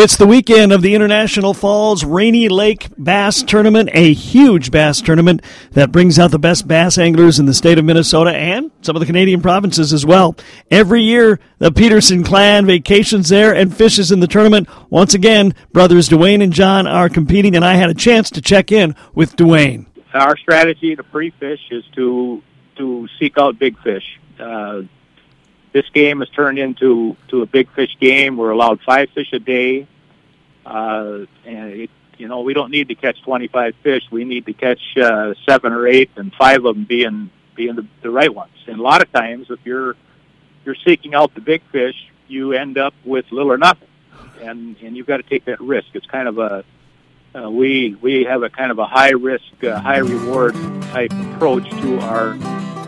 It's the weekend of the International Falls Rainy Lake Bass Tournament, a huge bass tournament that brings out the best bass anglers in the state of Minnesota and some of the Canadian provinces as well. Every year, the Peterson clan vacations there and fishes in the tournament. Once again, brothers Duane and John are competing, and I had a chance to check in with Duane. Our strategy to pre-fish is to to seek out big fish. Uh, this game has turned into to a big fish game. We're allowed five fish a day, uh, and it, you know we don't need to catch 25 fish. We need to catch uh, seven or eight, and five of them being being the, the right ones. And a lot of times, if you're you're seeking out the big fish, you end up with little or nothing, and and you've got to take that risk. It's kind of a uh, we we have a kind of a high risk, uh, high reward type approach to our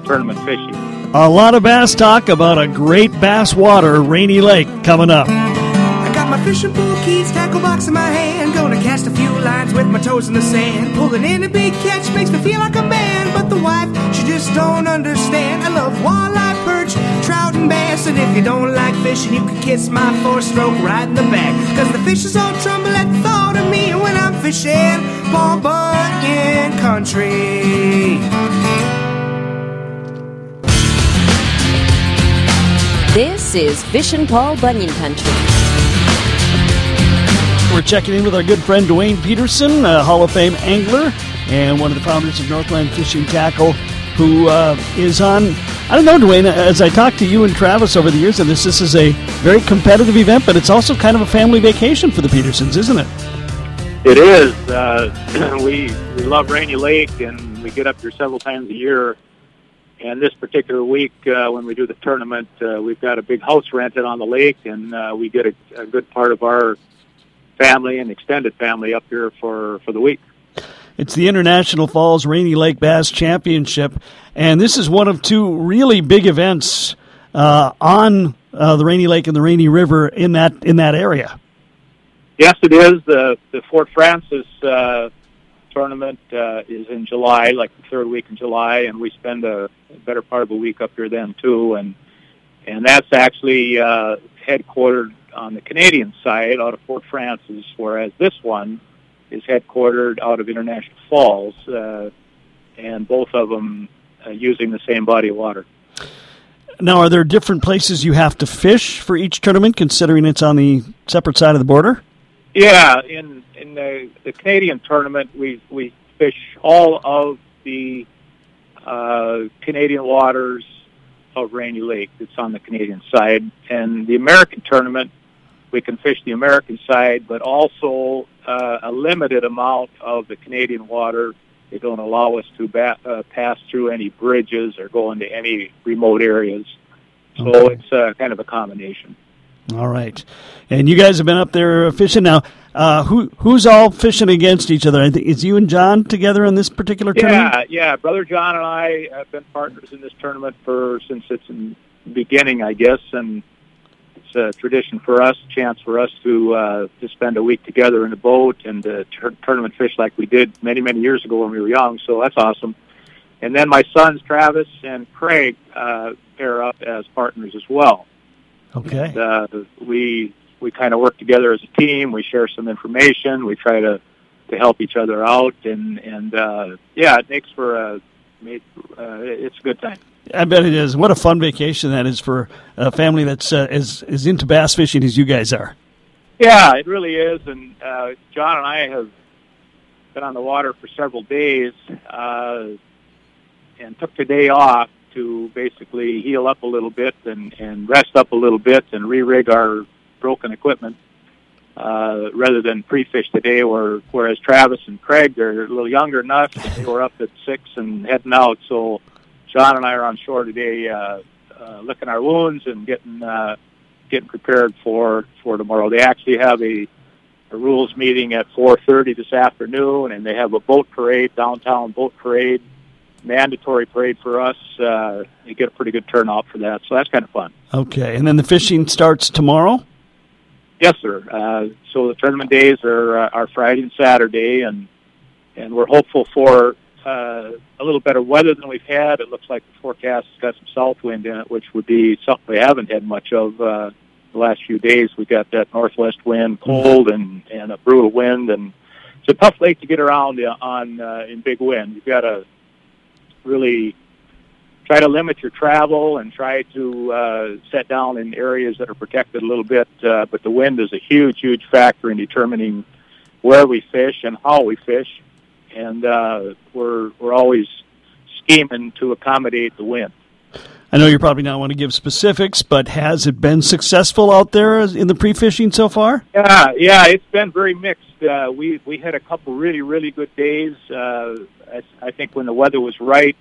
tournament fishing. A lot of bass talk about a great bass water, Rainy Lake, coming up. I got my fishing pole keys, tackle box in my hand. Gonna cast a few lines with my toes in the sand. Pulling in a big catch makes me feel like a man. But the wife, she just don't understand. I love walleye, perch, trout, and bass. And if you don't like fishing, you can kiss my four stroke right in the back. Cause the fishes all tremble at the thought of me when I'm fishing. Paul Bunyan Country. This is Fishin' Paul Bunyan Country. We're checking in with our good friend Duane Peterson, a Hall of Fame angler and one of the founders of Northland Fishing Tackle, who uh, is on. I don't know, Duane. As I talked to you and Travis over the years, and this this is a very competitive event, but it's also kind of a family vacation for the Petersons, isn't it? It is. Uh, we we love Rainy Lake, and we get up here several times a year and this particular week, uh, when we do the tournament, uh, we've got a big house rented on the lake, and uh, we get a, a good part of our family and extended family up here for, for the week. It's the International Falls Rainy Lake Bass Championship, and this is one of two really big events uh, on uh, the Rainy Lake and the Rainy River in that in that area. Yes, it is. The the Fort Frances uh, tournament uh, is in July, like the third week in July, and we spend a, better part of a week up here then too. And and that's actually uh, headquartered on the Canadian side out of Fort Frances, whereas this one is headquartered out of International Falls, uh, and both of them uh, using the same body of water. Now, are there different places you have to fish for each tournament, considering it's on the separate side of the border? Yeah, in in the, the Canadian tournament, we we fish all of the uh, Canadian waters of Rainy Lake. It's on the Canadian side, and the American tournament, we can fish the American side, but also uh, a limited amount of the Canadian water. They don't allow us to ba- uh, pass through any bridges or go into any remote areas. So okay. it's uh, kind of a combination. All right, and you guys have been up there fishing now. Uh, who who's all fishing against each other? I think is you and John together in this particular tournament. Yeah, yeah. Brother John and I have been partners in this tournament for since its beginning, I guess, and it's a tradition for us, chance for us to uh, to spend a week together in a boat and uh, tur- tournament fish like we did many many years ago when we were young. So that's awesome. And then my sons Travis and Craig uh, pair up as partners as well. Okay. And, uh, we we kind of work together as a team. We share some information. We try to to help each other out, and and uh, yeah, it makes for a uh, it's a good time. I bet it is. What a fun vacation that is for a family that's uh, as as into bass fishing as you guys are. Yeah, it really is. And uh, John and I have been on the water for several days, uh, and took the day off to basically heal up a little bit and, and rest up a little bit and re-rig our broken equipment uh, rather than pre-fish today. Where, whereas Travis and Craig they're a little younger than us, they were up at six and heading out. So John and I are on shore today, uh, uh, licking our wounds and getting uh, getting prepared for for tomorrow. They actually have a a rules meeting at 4:30 this afternoon, and they have a boat parade downtown boat parade mandatory parade for us. Uh, you get a pretty good turnout for that, so that's kind of fun. Okay, and then the fishing starts tomorrow. Yes, sir. Uh, so the tournament days are uh, are Friday and Saturday, and and we're hopeful for uh, a little better weather than we've had. It looks like the forecast has got some south wind in it, which would be something we haven't had much of uh, the last few days we got that northwest wind, cold and and a brutal wind, and it's a tough lake to get around on uh, in big wind. You've got to really try to limit your travel and try to uh, set down in areas that are protected a little bit. Uh, but the wind is a huge, huge factor in determining where we fish and how we fish, and uh, we're we're always scheming to accommodate the wind. I know you probably not want to give specifics, but has it been successful out there in the pre-fishing so far? Yeah, yeah, it's been very mixed. Uh, we we had a couple really really good days. Uh, I, think when the weather was right,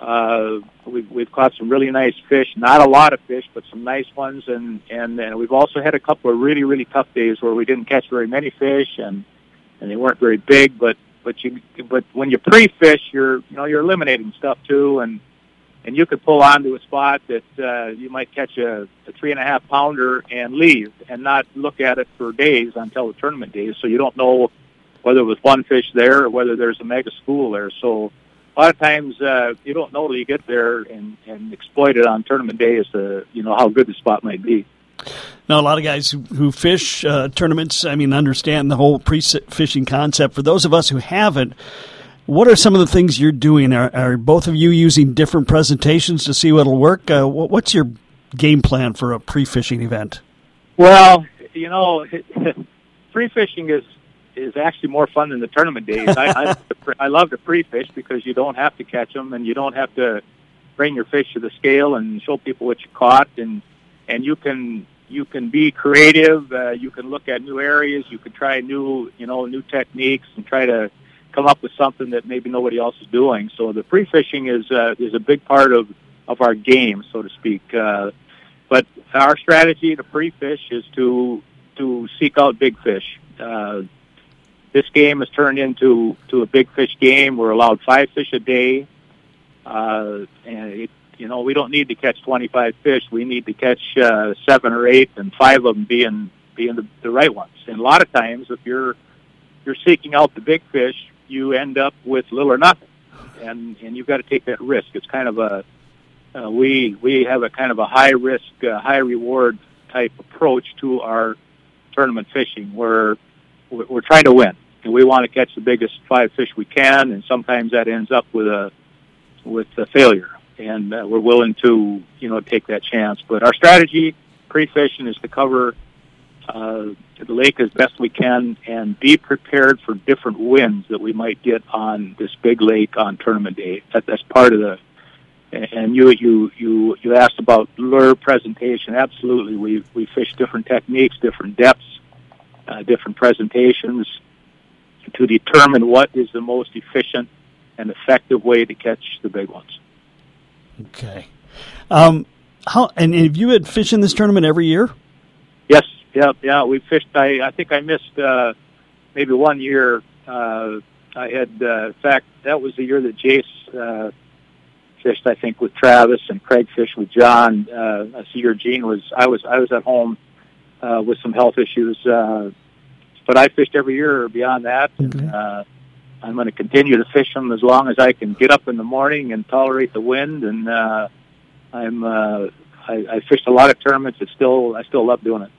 uh, we've we've caught some really nice fish. Not a lot of fish, but some nice ones. And and and we've also had a couple of really really tough days where we didn't catch very many fish, and and they weren't very big. But but you but when you pre-fish, you're you know you're eliminating stuff too, and and you could pull onto a spot that uh, you might catch a, a three and a half pounder and leave and not look at it for days until the tournament days. So you don't know whether it was one fish there or whether there's a mega school there. So a lot of times uh, you don't know till you get there and, and exploit it on tournament day as to you know how good the spot might be. Now, a lot of guys who, who fish uh, tournaments, I mean, understand the whole pre-fishing concept. For those of us who haven't, what are some of the things you're doing? Are, are both of you using different presentations to see what'll work? Uh, what's your game plan for a pre-fishing event? Well, you know, pre-fishing is is actually more fun than the tournament days. I, I, I love to pre-fish because you don't have to catch them and you don't have to bring your fish to the scale and show people what you caught and and you can you can be creative. Uh, you can look at new areas. You can try new you know new techniques and try to come up with something that maybe nobody else is doing. So the pre-fishing is uh, is a big part of of our game, so to speak. Uh, but our strategy to pre-fish is to to seek out big fish. Uh, this game has turned into to a big fish game. We're allowed five fish a day, uh, and it, you know we don't need to catch 25 fish. We need to catch uh, seven or eight, and five of them being being the, the right ones. And a lot of times, if you're you're seeking out the big fish, you end up with little or nothing, and and you've got to take that risk. It's kind of a uh, we we have a kind of a high risk, uh, high reward type approach to our tournament fishing, where we're, we're trying to win, and we want to catch the biggest five fish we can, and sometimes that ends up with a with a failure, and uh, we're willing to you know take that chance. But our strategy pre-fishing is to cover uh, the lake as best we can and be prepared for different winds that we might get on this big lake on tournament day. That, that's part of the. And you you you you asked about lure presentation. Absolutely, we we fish different techniques, different depths, uh, different presentations to determine what is the most efficient and effective way to catch the big ones. Okay. Um, how and have you had fish in this tournament every year? Yes, yeah, yeah. We fished. I I think I missed uh, maybe one year. Uh, I had, uh, in fact, that was the year that Jace uh, fished. I think with Travis and Craig fished with John. Uh, I see your Gene was. I was. I was at home uh, with some health issues, uh, but I fished every year beyond that. Okay. And, uh, I'm going to continue to fish them as long as I can get up in the morning and tolerate the wind. And uh, I'm. Uh, I, I fished a lot of tournaments. It's still. I still love doing it.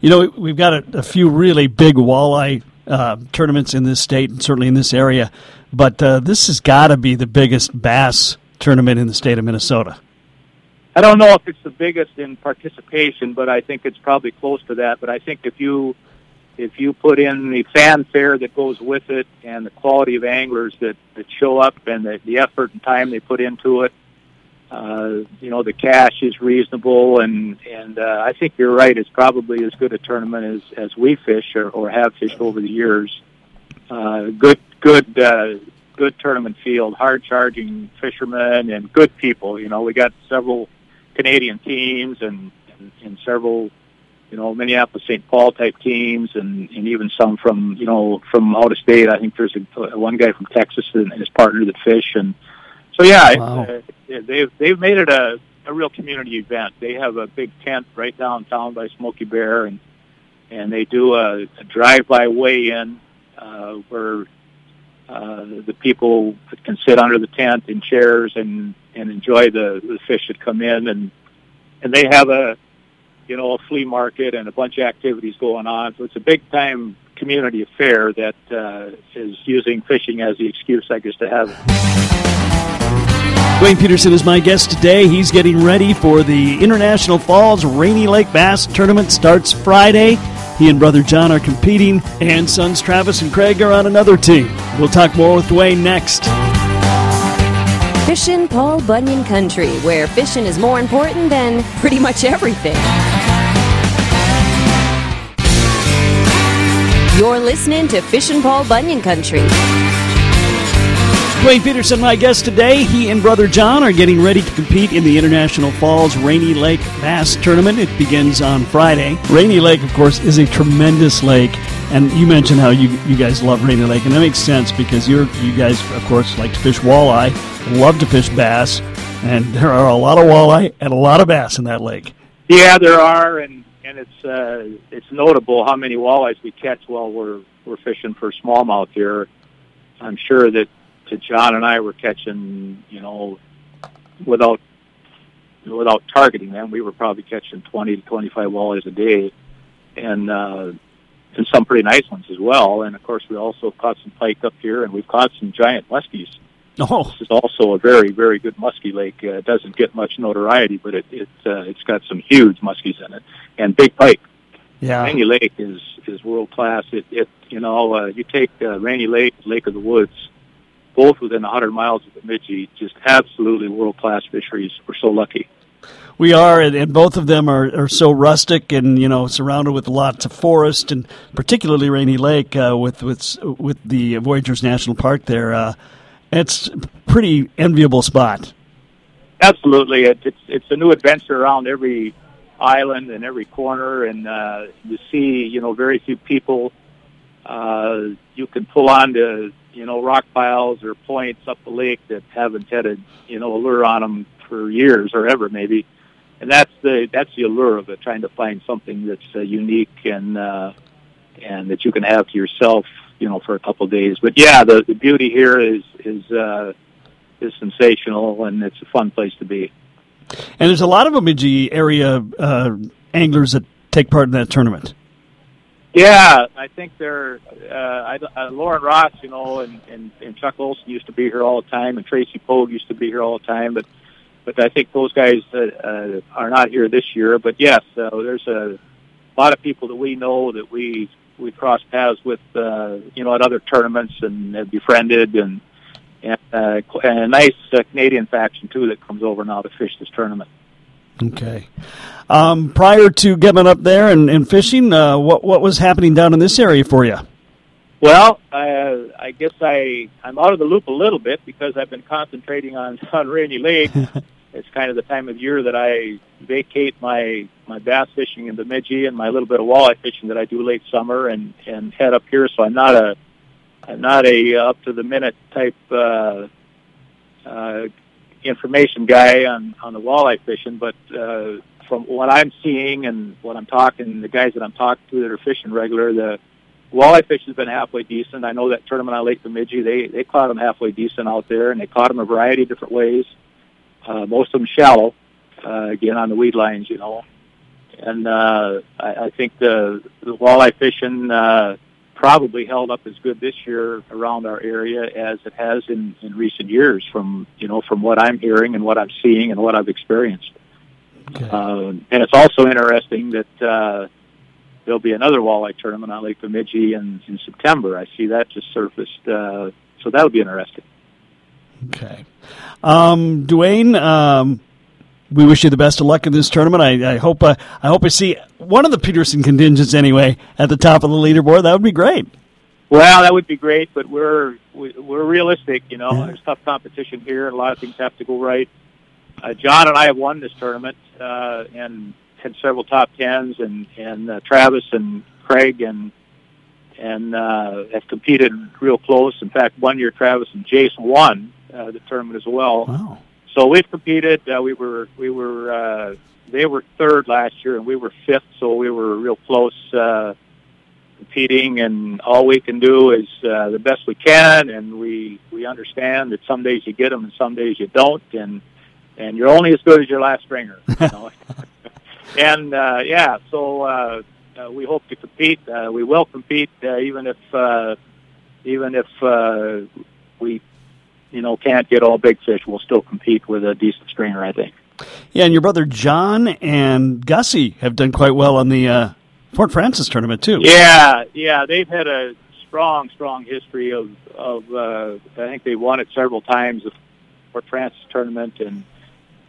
You know, we've got a, a few really big walleye uh, tournaments in this state and certainly in this area, but uh, this has got to be the biggest bass tournament in the state of Minnesota. I don't know if it's the biggest in participation, but I think it's probably close to that. But I think if you if you put in the fanfare that goes with it and the quality of anglers that, that show up and the, the effort and time they put into it, uh, you know, the cash is reasonable, and and uh, I think you're right. It's probably as good a tournament as as we fish or, or have fished over the years. Uh, good, good, uh, good tournament field, hard charging fishermen and good people. You know, we got several Canadian teams and and, and several, you know, Minneapolis St. Paul type teams, and and even some from you know from out of state. I think there's a, one guy from Texas and his partner that fish and. So yeah, Wow. uh, they've they've made it a a real community event. They have a big tent right downtown by Smokey Bear, and and they do a, a drive-by weigh-in uh, where uh, the people can sit under the tent in chairs and and enjoy the, the fish that come in, and and they have a you know, a flea market and a bunch of activities going on. So it's a big time community affair that uh, is using fishing as the excuse, I guess, to have. Duane Peterson is my guest today. He's getting ready for the International Falls Rainy Lake Bass Tournament. Starts Friday. He and brother John are competing, and sons Travis and Craig are on another team. We'll talk more with Duane next. Fishin' Paul Bunyan Country, where fishing is more important than pretty much everything. You're listening to Fishin' Paul Bunyan Country. Duane Peterson, my guest today. He and brother John are getting ready to compete in the International Falls Rainy Lake Bass Tournament. It begins on Friday. Rainy Lake, of course, is a tremendous lake, and you mentioned how you you guys love Rainy Lake, and that makes sense because you're you guys, of course, like to fish walleye, love to fish bass, and there are a lot of walleye and a lot of bass in that lake. Yeah, there are, and and it's uh, it's notable how many walleyes we catch while we're we're fishing for smallmouth here. I'm sure that to John and I were catching, you know, without without targeting them, we were probably catching 20 to 25 walleyes a day, and uh, and some pretty nice ones as well. And of course, we also caught some pike up here, and we've caught some giant muskies. Oh, This is also a very, very good muskie lake. Uh, it doesn't get much notoriety, but it, it uh, it's got some huge muskies in it and big pike. yeah. Rainy Lake is is world class. It it you know uh, you take uh, Rainy Lake, Lake of the Woods, both within 100 miles of Bemidji, just absolutely world class fisheries. We're so lucky. We are, and, and both of them are, are so rustic and you know surrounded with lots of forest, and particularly Rainy Lake uh, with with with the Voyageurs National Park there. Uh, it's pretty enviable spot. Absolutely, it, it's it's a new adventure around every island and every corner, and uh, you see you know very few people. Uh, you can pull onto you know rock piles or points up the lake that haven't had a you know a lure on them for years or ever maybe, and that's the that's the allure of it, trying to find something that's uh, unique and uh, and that you can have to yourself you know for a couple of days. But yeah, the, the beauty here is is uh, is sensational, and it's a fun place to be. And there's a lot of Bemidji area uh, anglers that take part in that tournament. Yeah, I think they're uh, I, uh, Lauren Ross, you know, and, and and Chuck Olson used to be here all the time, and Tracy Pogue used to be here all the time, but but I think those guys uh, uh, are not here this year. But yes, uh, there's a lot of people that we know that we we crossed paths with, uh, you know, at other tournaments and befriended, and and, uh, and a nice uh, Canadian faction too that comes over now to fish this tournament. Okay. Um, prior to getting up there and, and fishing, uh, what what was happening down in this area for you? Well, uh, I guess I I'm out of the loop a little bit because I've been concentrating on on Rainy Lake. It's kind of the time of year that I vacate my my bass fishing in Bemidji and my little bit of walleye fishing that I do late summer and and head up here. So I'm not a I'm not a up to the minute type uh, uh, information guy on on the walleye fishing, but uh, from what I'm seeing and what I'm talking, the guys that I'm talking to that are fishing regular, the walleye fish has been halfway decent. I know that tournament on Lake Bemidji, they they caught them halfway decent out there, and they caught them a variety of different ways. Uh, most of them shallow, uh, again on the weed lines, you know. And uh, I, I think the the walleye fishing uh, probably held up as good this year around our area as it has in in recent years. From you know from what I'm hearing and what I'm seeing and what I've experienced. Okay. Uh, and it's also interesting that uh, there'll be another walleye tournament on Lake Bemidji in, in September. I see that just surfaced, uh, so that'll be interesting. Okay. Um, Duane, um, we wish you the best of luck in this tournament. I, I hope uh, I hope I see one of the Peterson contingents anyway at the top of the leaderboard. That would be great. Well, that would be great, but we're we, we're realistic. You know, Yeah. there's tough competition here. and A lot of things have to go right. Uh, John and I have won this tournament uh, and had several top tens, and and uh, Travis and Craig and and uh, have competed real close. In fact, one year Travis and Jason won uh, the tournament as well. Wow. So we've competed. Uh, we were we were uh, they were third last year, and we were fifth. So we were real close uh, competing, and all we can do is uh, the best we can. And we we understand that some days you get them, and some days you don't. And and you're only as good as your last stringer. You know? and uh, yeah, so uh, uh, we hope to compete. Uh, we will compete, uh, even if uh, even if uh, we, you know, can't get all big fish. We'll still compete with a decent stringer, I think. Yeah, and your brother John and Gussie have done quite well on the uh, Fort Frances tournament too. Yeah, yeah, they've had a strong, strong history of of. Uh, I think they won it several times, the Fort Frances tournament, and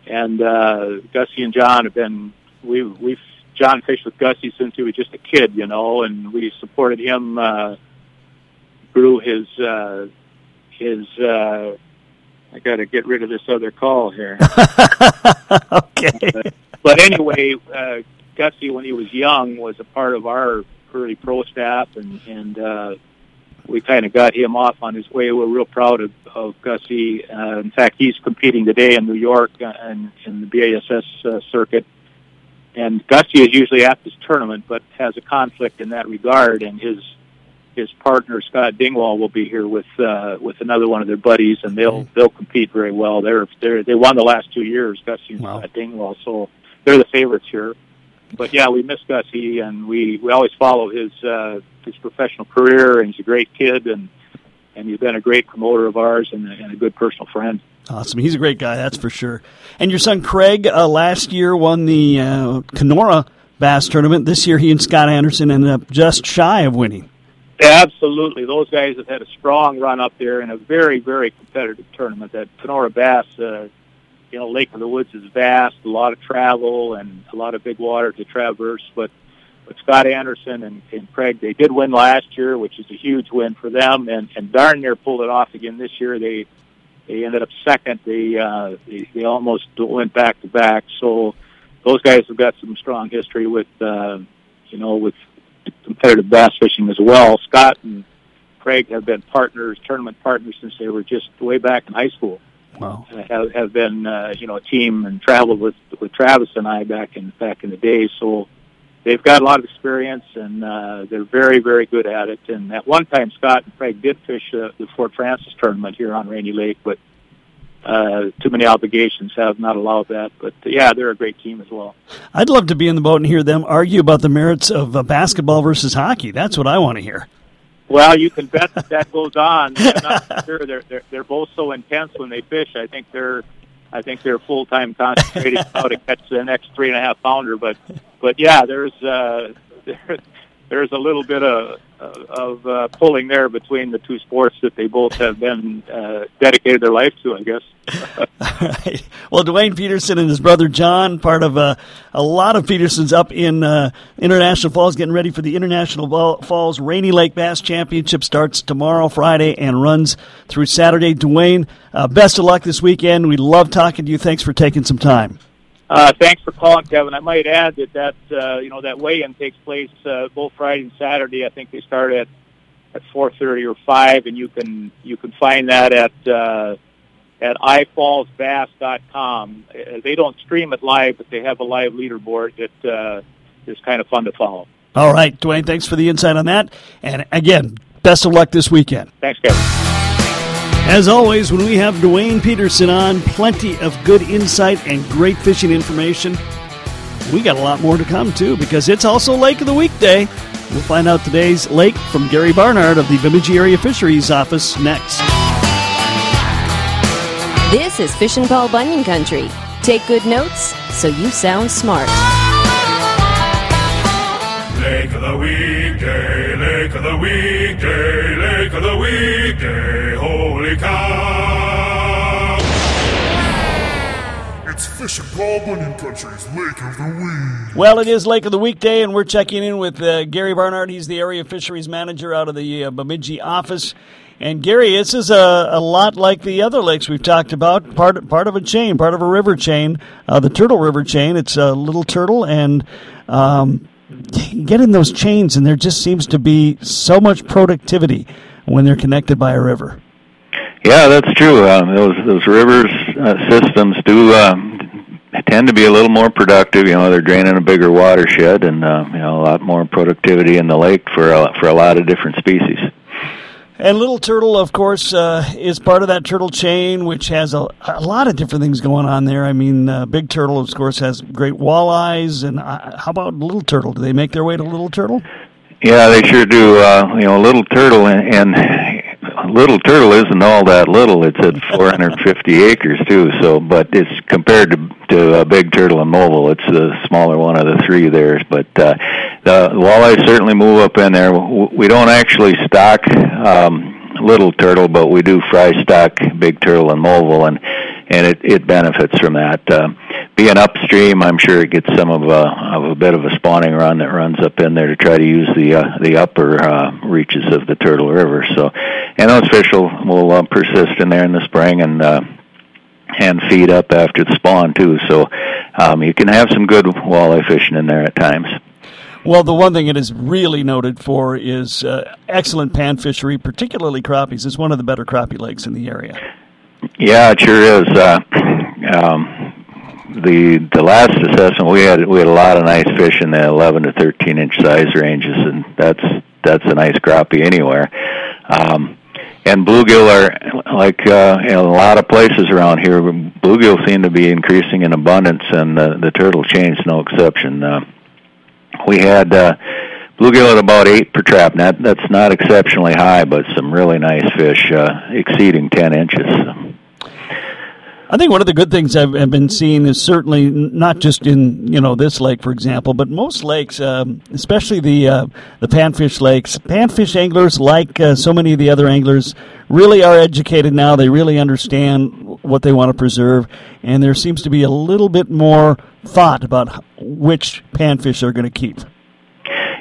and uh, Gussie and John have been we we've John fished with Gussie since he was just a kid, you know, and we supported him. Uh, grew his uh, his. Uh, I got to get rid of this other call here. okay. but anyway, uh, Gussie, when he was young, was a part of our early pro staff, and and uh, we kind of got him off on his way. We're real proud of, of Gussie. Uh, in fact, he's competing today in New York uh, and in the BASS uh, circuit. And Gussie is usually at this tournament, but has a conflict in that regard. And his his partner Scott Dingwall will be here with uh, with another one of their buddies, and they'll they'll compete very well. They're they they won the last two years, Gussie and Wow. Scott Dingwall, so they're the favorites here. But yeah, we miss Gussie, and we we always follow his uh, his professional career, and he's a great kid, and and he's been a great promoter of ours and a, and a good personal friend. Awesome. He's a great guy, that's for sure. And your son Craig uh, last year won the uh, Kenora Bass Tournament. This year, he and Scott Anderson ended up just shy of winning. Absolutely, those guys have had a strong run up there in a very, very competitive tournament. That Kenora Bass, uh, you know, Lake of the Woods is vast, a lot of travel and a lot of big water to traverse. But but Scott Anderson and, and Craig, they did win last year, which is a huge win for them, and and darn near pulled it off again this year. They they ended up second. They uh, they, they almost went back to back. So those guys have got some strong history with uh, you know with competitive bass fishing as well. Scott and Craig have been partners, tournament partners since they were just way back in high school. Wow. Uh, have have been uh, you know a team and traveled with with Travis and I back in back in the day. So they've got a lot of experience and uh, they're very very good at it. And at one time, Scott and Craig did fish uh, the Fort Frances tournament here on Rainy Lake, but uh, too many obligations have not allowed that. But uh, yeah, they're a great team as well. I'd love to be in the boat and hear them argue about the merits of uh, basketball versus hockey. That's what I want to hear. Well, you can bet that, that goes on. I'm not sure they're, they're they're both so intense when they fish. I think they're I think they're full time concentrated how to catch the next three and a half pounder. But but yeah, there's uh, there, there's a little bit of of uh, pulling there between the two sports that they both have been uh, dedicated their life to. I guess. All right. Well, Duane Peterson and his brother John, part of uh, a lot of Petersons up in uh, International Falls, getting ready for the International Falls Rainy Lake Bass Championship. Starts tomorrow, Friday, and runs through Saturday. Duane, uh, best of luck this weekend. We love talking to you. Thanks for taking some time. Uh, thanks for calling, Kevin. I might add that that uh, you know that weigh-in takes place uh, both Friday and Saturday. I think they start at at four thirty or five, and you can you can find that at uh, at ifallsbass.com. Uh, They don't stream it live, but they have a live leaderboard that uh, is kind of fun to follow. All right, Duane, thanks for the insight on that. And again, best of luck this weekend. Thanks, Kevin. As always, when we have Duane Peterson on, plenty of good insight and great fishing information. We got a lot more to come, too, because it's also Lake of the Weekday. We'll find out today's lake from Gary Barnard of the Bemidji Area Fisheries Office next. This is Fishin' Paul Bunyan Country. Take good notes so you sound smart. Lake of the weekday, lake of the weekday, lake of the weekday, holy cow! It's Fish and Country's Lake of the Week. Well, it is Lake of the Weekday, and we're checking in with uh, Gary Barnard. He's the Area Fisheries Manager out of the uh, Bemidji office. And Gary, this is a, a lot like the other lakes we've talked about. Part part of a chain, part of a river chain, uh, the Turtle River chain. It's a little turtle, and um, get in those chains, and there just seems to be so much productivity when they're connected by a river. Yeah, that's true. Um, those those rivers uh, systems do um, tend to be a little more productive. You know, they're draining a bigger watershed, and uh, you know, a lot more productivity in the lake for a, for a lot of different species. And Little Turtle, of course, uh, is part of that turtle chain, which has a, a lot of different things going on there. I mean, uh, Big Turtle, of course, has great walleyes. And uh, how about Little Turtle? Do they make their way to Little Turtle? Yeah, they sure do. Uh, you know, Little Turtle and, and Little Turtle isn't all that little. It's at 450 acres too. So, but it's compared to to uh, Big Turtle and Movil. It's the smaller one of the three there. But uh, the walleyes certainly move up in there. We don't actually stock um, Little Turtle, but we do fry stock Big Turtle and Movil, and and it it benefits from that. Uh, being upstream, I'm sure it gets some of a of a bit of a spawning run that runs up in there to try to use the uh, the upper uh, reaches of the Turtle River. So, and those fish will, will uh, persist in there in the spring and. Uh, and feed up after the spawn too. So um, you can have some good walleye fishing in there at times. Well, the one thing it is really noted for is uh, excellent pan fishery, particularly crappies. It's one of the better crappie lakes in the area. Yeah, it sure is. Uh, um, the the last assessment we had we had a lot of nice fish in the 11 to 13 inch size ranges, and that's that's a nice crappie anywhere. Um, and bluegill are like uh, in a lot of places around here. Bluegill seem to be increasing in abundance, and the, the turtle chain's no exception. Uh, we had uh, bluegill at about eight per trap. Now, that's not exceptionally high, but some really nice fish uh, exceeding ten inches. I think one of the good things I've, I've, been seeing is certainly not just in you know this lake, for example, but most lakes, um, especially the uh, the panfish lakes. Panfish anglers, like uh, so many of the other anglers, really are educated now. They really understand what they want to preserve, and there seems to be a little bit more thought about which panfish they're going to keep.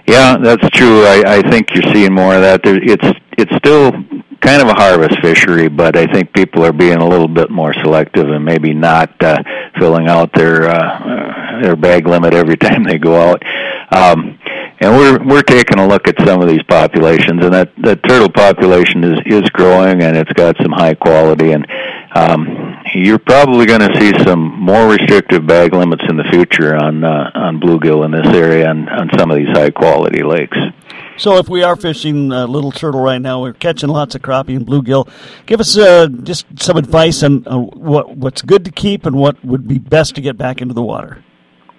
Yeah, that's true. I, I think you're seeing more of that. There, it's it's still kind of a harvest fishery, but I think people are being a little bit more selective and maybe not uh, filling out their uh, their bag limit every time they go out. Um, and we're we're taking a look at some of these populations, and that that turtle population is is growing, and it's got some high quality, and um, you're probably going to see some more restrictive bag limits in the future on uh, on bluegill in this area and on some of these high quality lakes. So, if we are fishing uh, little turtle right now, we're catching lots of crappie and bluegill. Give us uh, just some advice on uh, what what's good to keep and what would be best to get back into the water.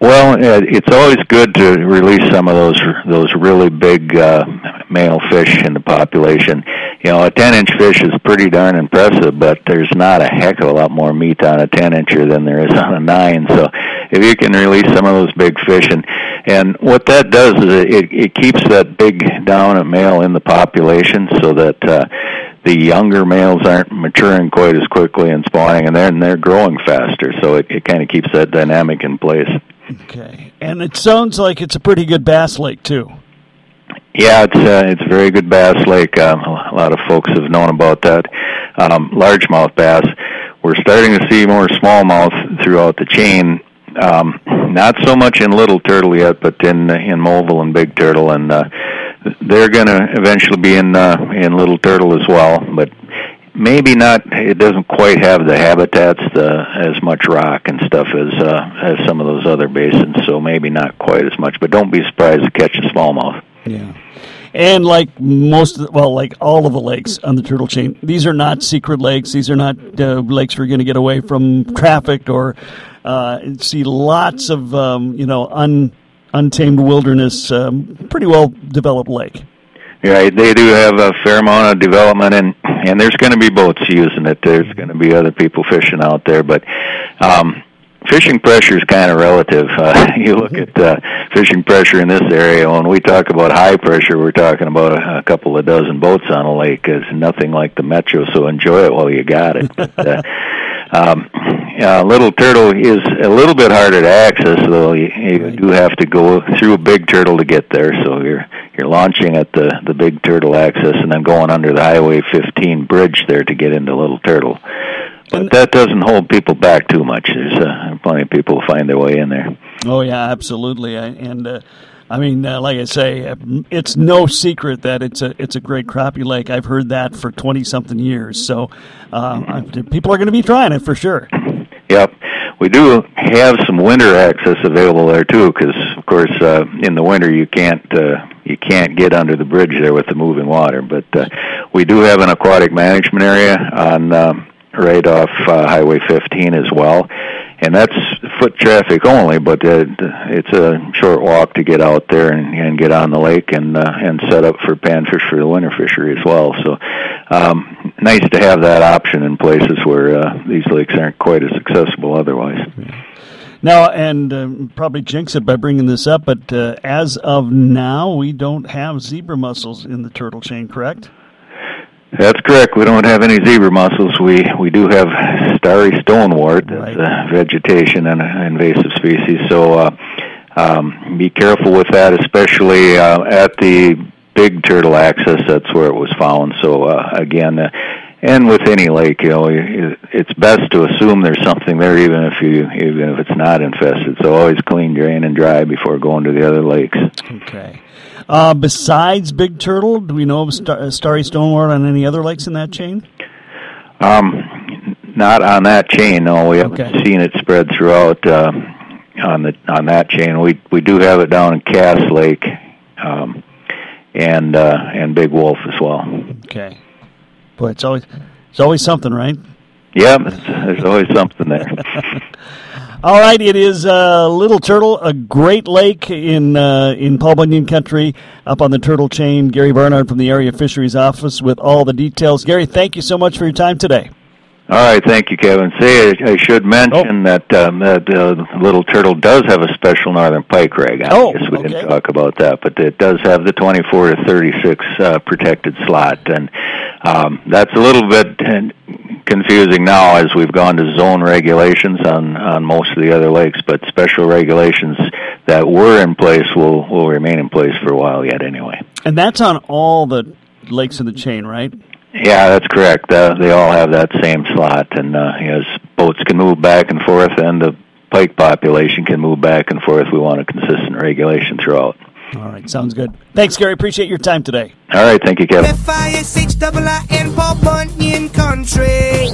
Well, it's always good to release some of those those really big uh, male fish in the population. You know, a ten inch fish is pretty darn impressive, but there's not a heck of a lot more meat on a ten incher than there is on a nine. So, if you can release some of those big fish, and and what that does is it it keeps that big dominant male in the population, so that. uh the younger males aren't maturing quite as quickly and spawning, and then they're growing faster. So it, it kind of keeps that dynamic in place. Okay, and it sounds like it's a pretty good bass lake too. Yeah, it's uh, it's a very good bass lake. Um, a lot of folks have known about that. Um, largemouth bass. We're starting to see more smallmouth throughout the chain. Um, not so much in little turtle yet, but in in Movil and big turtle, and uh, they're going to eventually be in uh, in little turtle as well. But maybe not. It doesn't quite have the habitats, the as much rock and stuff as uh, as some of those other basins. So maybe not quite as much. But don't be surprised to catch a smallmouth. Yeah. And like most, the, well, like all of the lakes on the turtle chain, these are not secret lakes. These are not uh, lakes you're going to get away from traffic or uh, see lots of um, you know un, untamed wilderness. Um, pretty well developed lake. Right, they do have a fair amount of development, and and there's going to be boats using it. There's going to be other people fishing out there, but um, fishing pressure is kind of relative. Uh, you look at uh, fishing pressure in this area. When we talk about high pressure, we're talking about a, a couple of dozen boats on a lake. It's nothing like the metro, so enjoy it while you got it. But, uh, um, uh, Little Turtle is a little bit harder to access, though. You, you do have to go through a Big Turtle to get there. So you're you're launching at the the Big Turtle access, and then going under the Highway 15 bridge there to get into Little Turtle. But that doesn't hold people back too much. There's uh, plenty of people find their way in there. Oh yeah, absolutely, and. Uh, I mean, uh, like I say, uh, it's no secret that it's a it's a great crappie lake. I've heard that for twenty something years. So uh, people are going to be trying it for sure. Yep, we do have some winter access available there too, because of course uh, in the winter you can't uh, you can't get under the bridge there with the moving water. But uh, we do have an aquatic management area on um, right off uh, Highway 15 as well, and that's foot traffic only. But uh, it's a short walk to get out there and, and get on the lake and uh, and set up for panfish for the winter fishery as well. So um, nice to have that option in places where uh, these lakes aren't quite as accessible otherwise. Now, and um, probably jinx it by bringing this up, but uh, as of now, we don't have zebra mussels in the turtle chain, correct? That's correct. We don't have any zebra mussels. We we do have starry stonewort, that's a vegetation and an invasive species. So uh, um, be careful with that, especially uh, at the big turtle access. That's where it was found. So uh, again. Uh, and with any lake, you know, it's best to assume there's something there, even if you, even if it's not infested. So always clean, drain, and dry before going to the other lakes. Okay. Uh, besides Big Turtle, do we know of Star- uh, Starry Stonewort on any other lakes in that chain? Um, not on that chain. No, we haven't seen it spread throughout uh, on the on that chain. We we do have it down in Cass Lake, um, and uh, and Big Wolf as well. Okay. but it's always it's always something, right? Yeah, there's always something there. All right, it is uh, Little Turtle, a great lake in uh, in Paul Bunyan country, up on the Turtle Chain. Gary Barnard from the Area Fisheries Office with all the details. Gary, thank you so much for your time today. All right, thank you, Kevin. Say, I, I should mention Oh. that um, that uh, Little Turtle does have a special northern pike rag. I Oh, guess we okay. didn't talk about that, but it does have the 24 to 36 uh, protected slot, and um, that's a little bit confusing now as we've gone to zone regulations on on most of the other lakes, but special regulations that were in place will will remain in place for a while yet, anyway. And that's on all the lakes in the chain, right? Yeah, that's correct. Uh, they all have that same slot, and uh, as boats can move back and forth, and the pike population can move back and forth. We want a consistent regulation throughout. All right, sounds good. Thanks, Gary. Appreciate your time today. All right, thank you, Kevin. F-I-S-H-I-I-N, Bunyan Country.